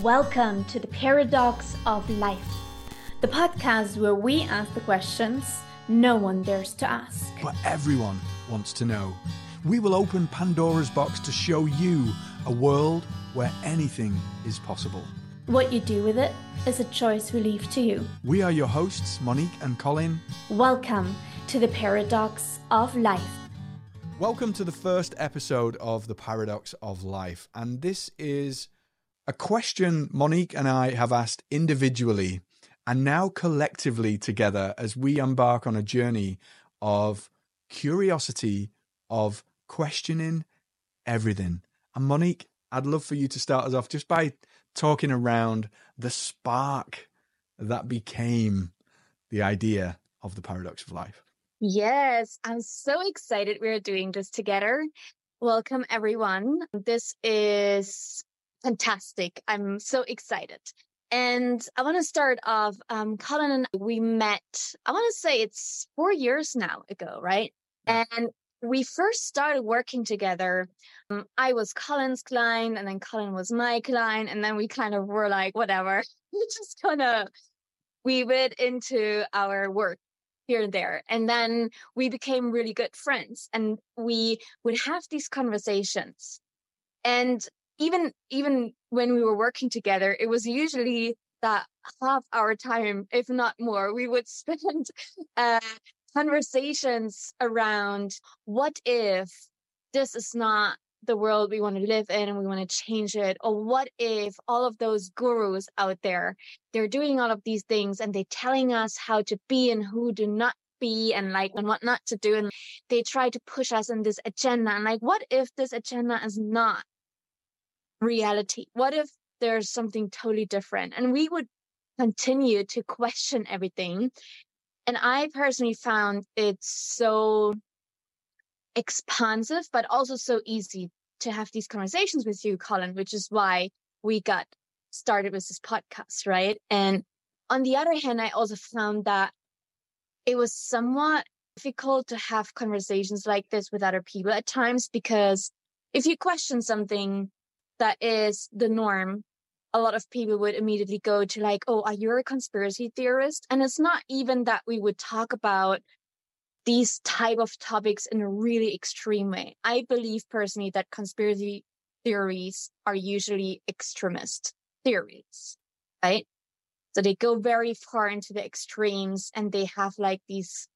Welcome to the Paradox of Life, the podcast where we ask the questions no one dares to ask. But everyone wants to know. We will open Pandora's box to show you a world where anything is possible. What you do with it is a choice we leave to you. We are your hosts, Monique and Colin. Welcome to the Paradox of Life. Welcome to the first episode of The Paradox of Life. And this is a question Monique and I have asked individually and now collectively together as we embark on a journey of curiosity, of questioning everything. And Monique, I'd love for you to start us off just by talking around the spark that became the idea of the paradox of life. Yes, I'm so excited we're doing this together. Welcome, everyone. This is fantastic. I'm so excited. And I want to start off. Um, Colin and we met, I want to say it's four years now ago, right? And we first started working together. Um, I was Colin's client, and then Colin was my client. And then we kind of were like, whatever, we just kind of weave it into our work here and there. And then we became really good friends and we would have these conversations. And even even when we were working together, it was usually that half our time, if not more, we would spend uh, conversations around what if this is not the world we want to live in and we want to change it or what if all of those gurus out there they're doing all of these things and they're telling us how to be and who do not be and like and what not to do and they try to push us in this agenda and like what if this agenda is not reality? What if there's something totally different? And we would continue to question everything. And I personally found it so expansive, but also so easy to have these conversations with you, Colin, which is why we got started with this podcast, right? And on the other hand, I also found that it was somewhat difficult to have conversations like this with other people at times because if you question something, that is the norm, a lot of people would immediately go to like, oh, are you a conspiracy theorist? And it's not even that we would talk about these type of topics in a really extreme way. I believe personally that conspiracy theories are usually extremist theories, right? So they go very far into the extremes and they have like these,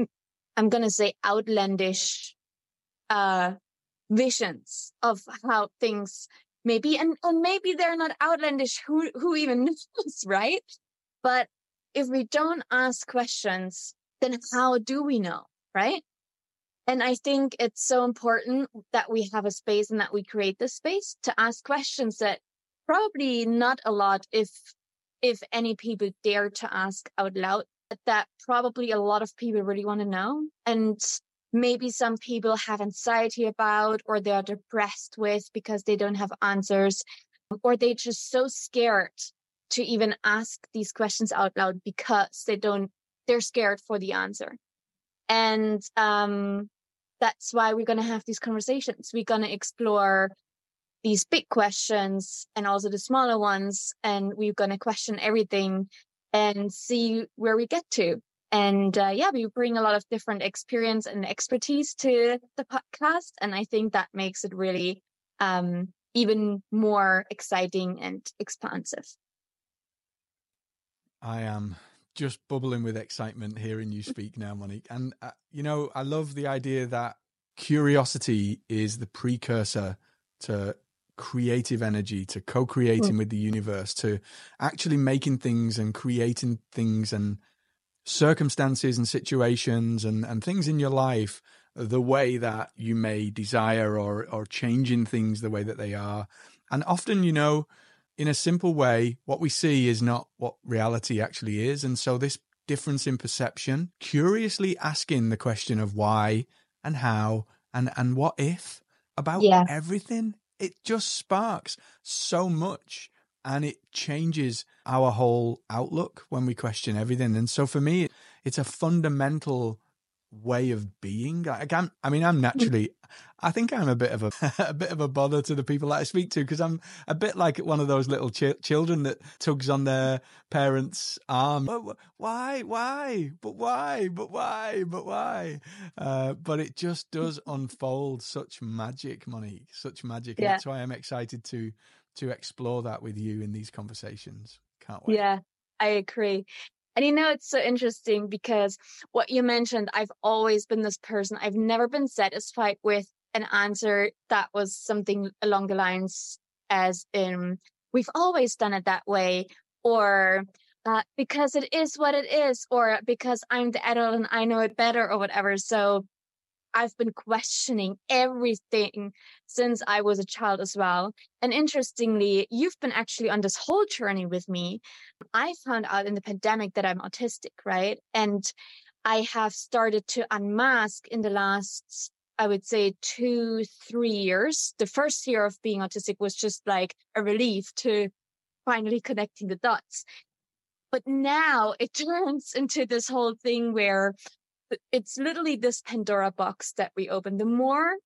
mm, I'm going to say outlandish, uh, visions of how things may be and, and maybe they're not outlandish who who even knows right? But if we don't ask questions then how do we know right? And i think it's so important that we have a space and that we create the space to ask questions that probably not a lot if if any people dare to ask out loud that probably a lot of people really want to know and maybe some people have anxiety about or they are depressed with because they don't have answers or they're just so scared to even ask these questions out loud because they don't they're scared for the answer. And um that's why we're going to have these conversations. We're going to explore these big questions and also the smaller ones and we're going to question everything and see where we get to and uh, yeah, we bring a lot of different experience and expertise to the podcast. And I think that makes it really um, even more exciting and expansive. I am just bubbling with excitement hearing you speak now, Monique. And, uh, you know, I love the idea that curiosity is the precursor to creative energy, to co creating mm. with the universe, to actually making things and creating things and circumstances and situations and, and things in your life the way that you may desire or or changing things the way that they are. And often, you know, in a simple way, what we see is not what reality actually is. And so this difference in perception, curiously asking the question of why and how and and what if about yeah. everything, it just sparks so much and it changes our whole outlook when we question everything. And so for me, it's a fundamental way of being. Like I'm, I mean, I'm naturally, I think I'm a bit of a, a bit of a bother to the people that I speak to because I'm a bit like one of those little ch- children that tugs on their parents' arm. Why, why, but why, but why, but why? Uh, but it just does unfold such magic, Monique, such magic. Yeah. that's why I'm excited to to explore that with you in these conversations. Can't wait. Yeah, I agree. And you know, it's so interesting because what you mentioned, I've always been this person. I've never been satisfied with an answer that was something along the lines as in, we've always done it that way, or uh, because it is what it is, or because I'm the adult and I know it better, or whatever. So I've been questioning everything since I was a child as well. And interestingly, you've been actually on this whole journey with me. I found out in the pandemic that I'm autistic, right? And I have started to unmask in the last, I would say, two, three years. The first year of being autistic was just like a relief to finally connecting the dots. But now it turns into this whole thing where it's literally this Pandora box that we open. The more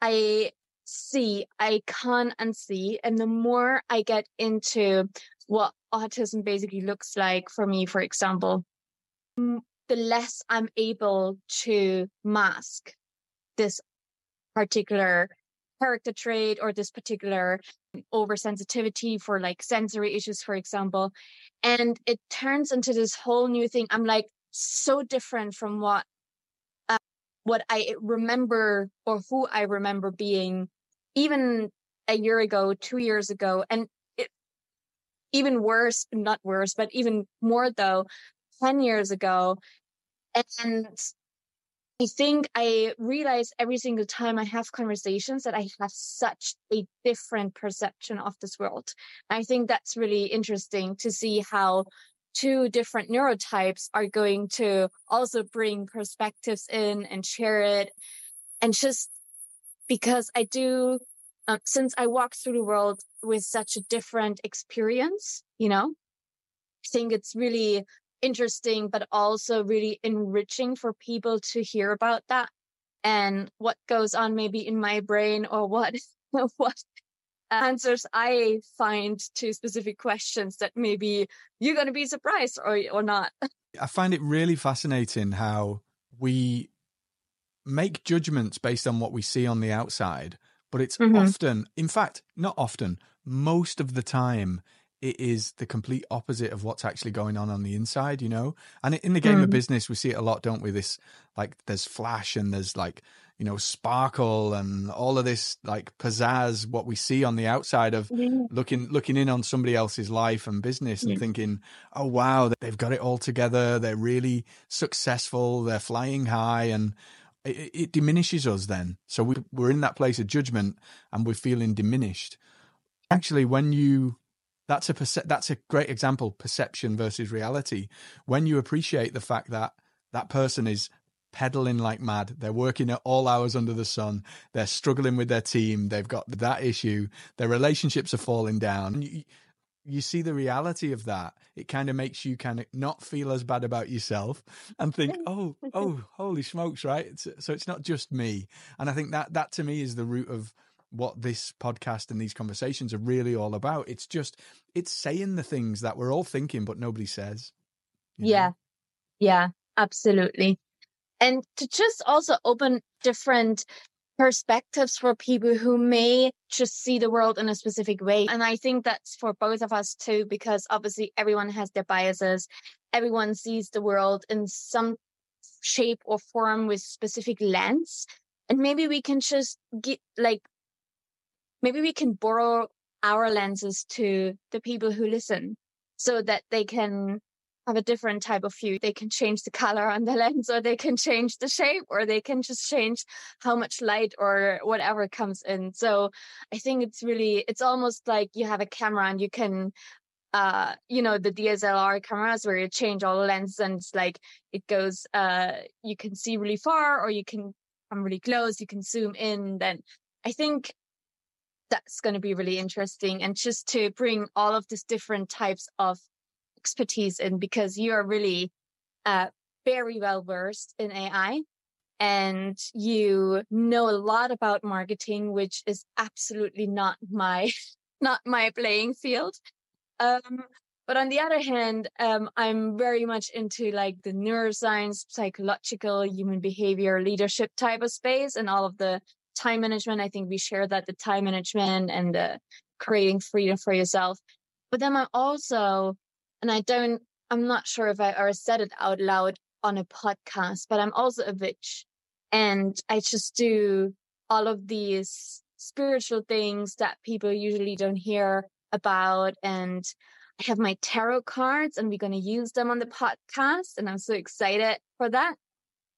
I see, I can't unsee, and the more I get into what autism basically looks like for me, for example, the less I'm able to mask this particular character trait or this particular um, oversensitivity for like sensory issues, for example. And it turns into this whole new thing. I'm like, so different from what uh, what I remember or who I remember being even a year ago, two years ago, and it, even worse, not worse, but even more though, 10 years ago. And I think I realize every single time I have conversations that I have such a different perception of this world. I think that's really interesting to see how two different neurotypes are going to also bring perspectives in and share it. And just because I do, um, since I walk through the world with such a different experience, you know, I think it's really interesting, but also really enriching for people to hear about that and what goes on maybe in my brain or what what answers I find to specific questions that maybe you're going to be surprised or, or not. I find it really fascinating how we make judgments based on what we see on the outside, but it's mm-hmm. often, in fact, not often, most of the time, it is the complete opposite of what's actually going on on the inside, you know? And in the game mm. of business, we see it a lot, don't we? This, like, there's flash and there's like, you know, sparkle and all of this like pizzazz, what we see on the outside of yeah. looking looking in on somebody else's life and business and yeah. thinking, oh wow, they've got it all together. They're really successful. They're flying high, and it, it diminishes us then. So we, we're in that place of judgment, and we're feeling diminished. Actually, when you that's a perce- that's a great example perception versus reality when you appreciate the fact that that person is pedaling like mad. They're working at all hours under the sun. They're struggling with their team. They've got that issue. Their relationships are falling down. You, you see the reality of that. It kind of makes you kind of not feel as bad about yourself and think, oh, oh, holy smokes, right? It's, so it's not just me. And I think that that to me is the root of what this podcast and these conversations are really all about. It's just it's saying the things that we're all thinking, but nobody says. Yeah. Know? Yeah, absolutely and to just also open different perspectives for people who may just see the world in a specific way. And I think that's for both of us too, because obviously everyone has their biases. Everyone sees the world in some shape or form with specific lens. And maybe we can just get like, maybe we can borrow our lenses to the people who listen so that they can have a different type of view. They can change the color on the lens or they can change the shape or they can just change how much light or whatever comes in. So I think it's really, it's almost like you have a camera and you can, uh, you know, the DSLR cameras where you change all the lenses and it's like it goes, uh, you can see really far or you can come really close, you can zoom in. Then I think that's going to be really interesting. And just to bring all of these different types of expertise in because you are really uh, very well versed in AI. and you know a lot about marketing, which is absolutely not my not my playing field. Um, but on the other hand, um, I'm very much into like the neuroscience, psychological, human behavior, leadership type of space, and all of the time management. I think we share that the time management and the creating freedom for yourself. But then I'm also, and I don't, I'm not sure if I ever said it out loud on a podcast, but I'm also a witch. And I just do all of these spiritual things that people usually don't hear about. And I have my tarot cards and we're going to use them on the podcast. And I'm so excited for that.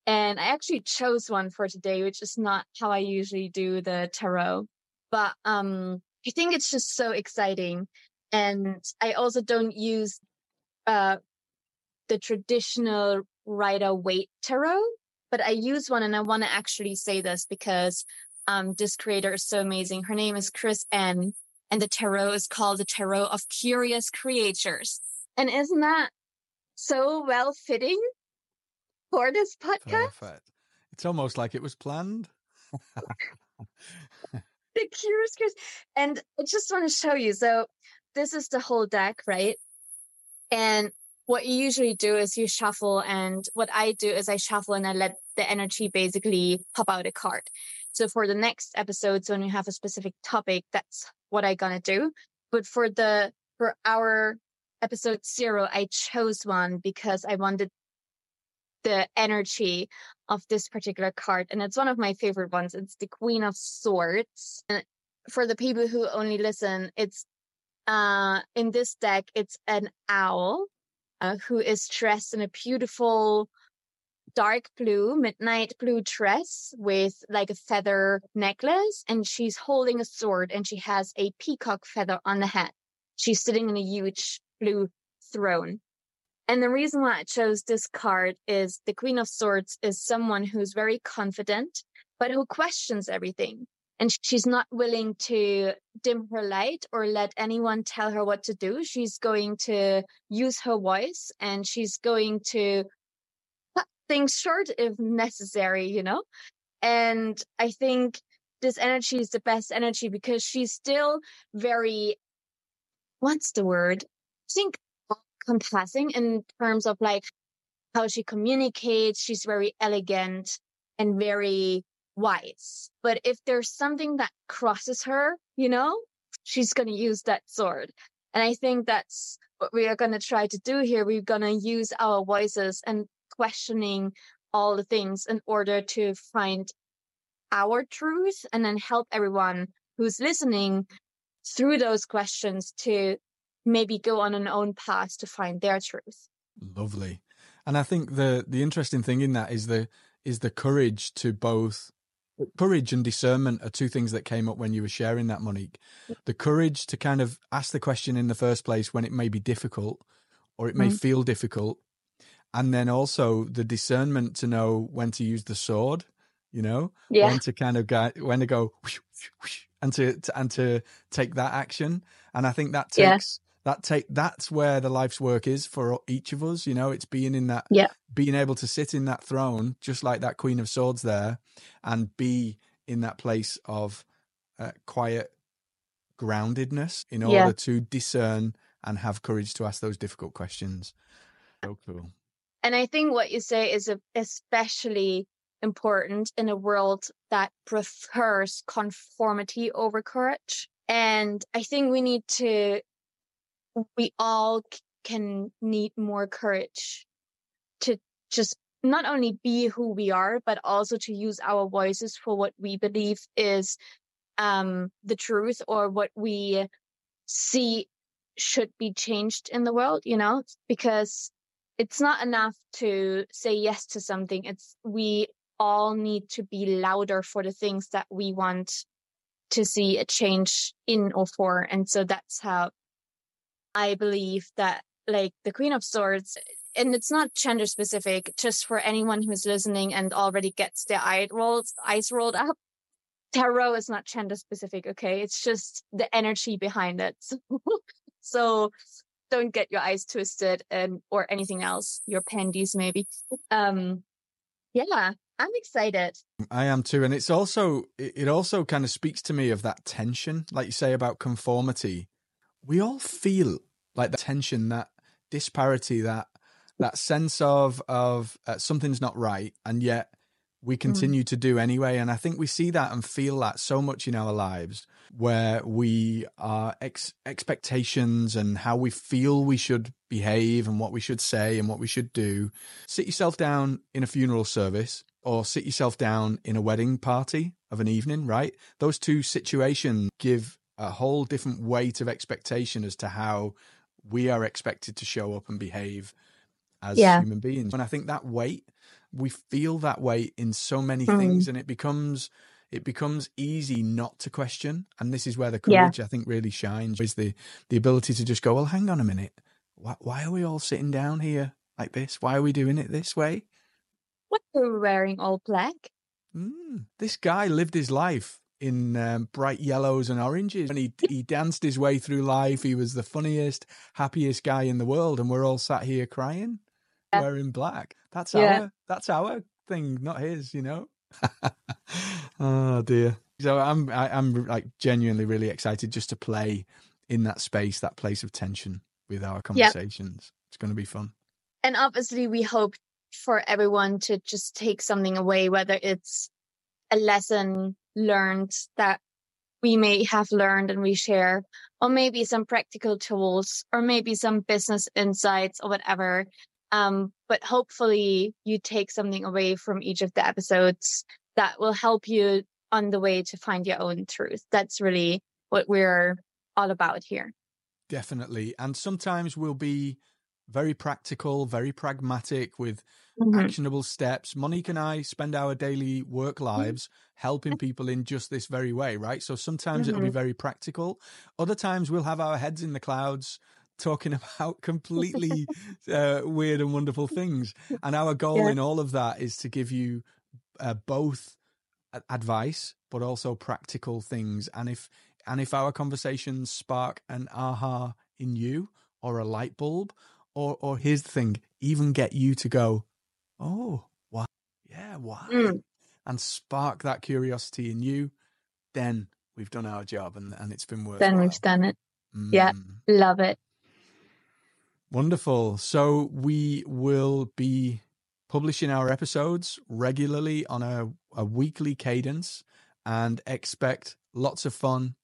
And I actually chose one for today, which is not how I usually do the tarot. But um, I think it's just so exciting. And I also don't use uh, the traditional Rider Waite tarot, but I use one and I want to actually say this because um, this creator is so amazing. Her name is Chris-Anne and the tarot is called the Tarot of Curious Creatures. And isn't that so well fitting for this podcast? Perfect. It's almost like it was planned. the Curious Creatures. And I just want to show you. So this is the whole deck, right? And what you usually do is you shuffle and what I do is I shuffle and I let the energy basically pop out a card. So for the next episodes, when we have a specific topic, that's what I gonna do. But for the, for our episode zero, I chose one because I wanted the energy of this particular card. And it's one of my favorite ones. It's the Queen of Swords. And for the people who only listen, it's, uh, in this deck, it's an owl uh, who is dressed in a beautiful dark blue, midnight blue dress with like a feather necklace. And she's holding a sword and she has a peacock feather on the head. She's sitting in a huge blue throne. And the reason why I chose this card is the Queen of Swords is someone who's very confident, but who questions everything and she's not willing to dim her light or let anyone tell her what to do. She's going to use her voice and she's going to cut things short if necessary, you know? And I think this energy is the best energy because she's still very, what's the word? I think compassing in terms of like how she communicates. She's very elegant and very wise. But if there's something that crosses her, you know, she's going to use that sword. And I think that's what we are going to try to do here. We're going to use our voices and questioning all the things in order to find our truth and then help everyone who's listening through those questions to maybe go on an own path to find their truth. Lovely. And I think the the interesting thing in that is the is the courage to both courage and discernment are two things that came up when you were sharing that, Monique. The courage to kind of ask the question in the first place when it may be difficult or it may mm. feel difficult. And then also the discernment to know when to use the sword, you know, yeah. when to kind of go, when to go whoosh, whoosh, and to, to, and to take that action. And I think that takes that take that's where the life's work is for each of us you know? It's being in that yeah. being able to sit in that throne just like that queen of swords there and be in that place of uh, quiet groundedness in order yeah. to discern and have courage to ask those difficult questions. So cool. And i think what you say is especially important in a world that prefers conformity over courage. And I think we need to we all can need more courage to just not only be who we are, but also to use our voices for what we believe is um, the truth or what we see should be changed in the world, you know, because it's not enough to say yes to something. It's we all need to be louder for the things that we want to see a change in or for. And so that's how I believe that like the Queen of Swords, and it's not gender specific, just for anyone who's listening and already gets their eye rolls, eyes rolled up. Tarot is not gender specific, okay? It's just the energy behind it. so don't get your eyes twisted and or anything else, your panties maybe. Um yeah, I'm excited. I am too. And it's also, it also kind of speaks to me of that tension, like you say about conformity. We all feel like that tension, that disparity, that, that sense of, of uh, something's not right. And yet we mm. continue mm. to do anyway. And I think we see that and feel that so much in our lives where we are ex- expectations and how we feel we should behave and what we should say and what we should do. Sit yourself down in a funeral service or sit yourself down in a wedding party of an evening, right? Those two situations give a whole different weight of expectation as to how we are expected to show up and behave as yeah. human beings. And I think that weight, we feel that weight in so many mm. things and it becomes it becomes easy not to question. And this is where the courage, yeah. I think, really shines is the, the ability to just go, well, hang on a minute. Why, why are we all sitting down here like this? Why are we doing it this way? What are we wearing all black? Mm, this guy lived his life in um, bright yellows and oranges and he he danced his way through life he was the funniest happiest guy in the world and we're all sat here crying yeah. wearing black that's yeah. our that's our thing not his you know oh dear. So I'm I, am i am like genuinely really excited just to play in that space, that place of tension with our conversations. Yep. It's going to be fun. And obviously, we hope for everyone to just take something away, whether it's a lesson learned that we may have learned and we share, or maybe some practical tools, or maybe some business insights or whatever. Um, but hopefully you take something away from each of the episodes that will help you on the way to find your own truth. That's really what we're all about here. Definitely. And sometimes we'll be very practical, very pragmatic with mm-hmm. actionable steps. Monique and I spend our daily work mm-hmm. lives helping people in just this very way, right? So sometimes mm-hmm. it'll be mm-hmm. very practical. Other times we'll have our heads in the clouds talking about completely uh, weird and wonderful things. And our goal yeah. in all of that is to give you uh, both advice but also practical things. And if and if our conversations spark an aha in you or a light bulb, or or here's the thing, even get you to go, oh, why? Yeah, why? Mm. And spark that curiosity in you, then we've done our job and, and it's been worth. Then we've done it. Mm. Yeah, love it. Wonderful. So we will be publishing our episodes regularly on a, a weekly cadence and expect lots of fun,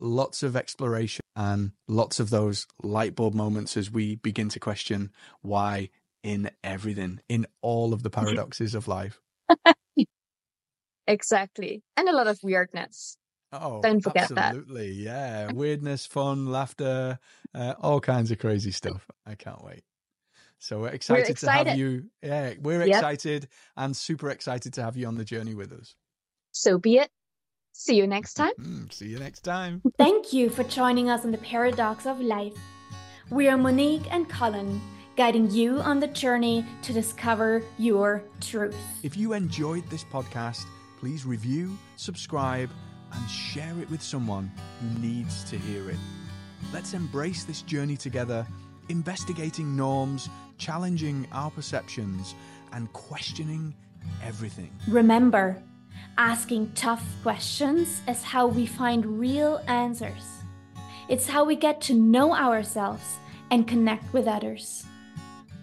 lots of exploration, and lots of those light bulb moments as we begin to question why in everything, in all of the paradoxes of life. exactly. And a lot of weirdness. Oh, don't forget absolutely. that. Absolutely. Yeah. Weirdness, fun, laughter, uh, all kinds of crazy stuff. I can't wait. So we're excited, we're excited. to have you. Yeah, we're yep. excited and super excited to have you on the journey with us. So be it. See you next time. Mm, see you next time. Thank you for joining us on the Paradox of Life. We are Monique and Colin, guiding you on the journey to discover your truth. If you enjoyed this podcast, please review, subscribe, and share it with someone who needs to hear it. Let's embrace this journey together, investigating norms challenging our perceptions, and questioning everything. Remember, asking tough questions is how we find real answers. It's how we get to know ourselves and connect with others.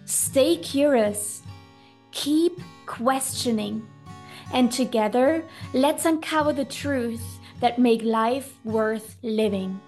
Stay curious, keep questioning, and together let's uncover the truth that make life worth living.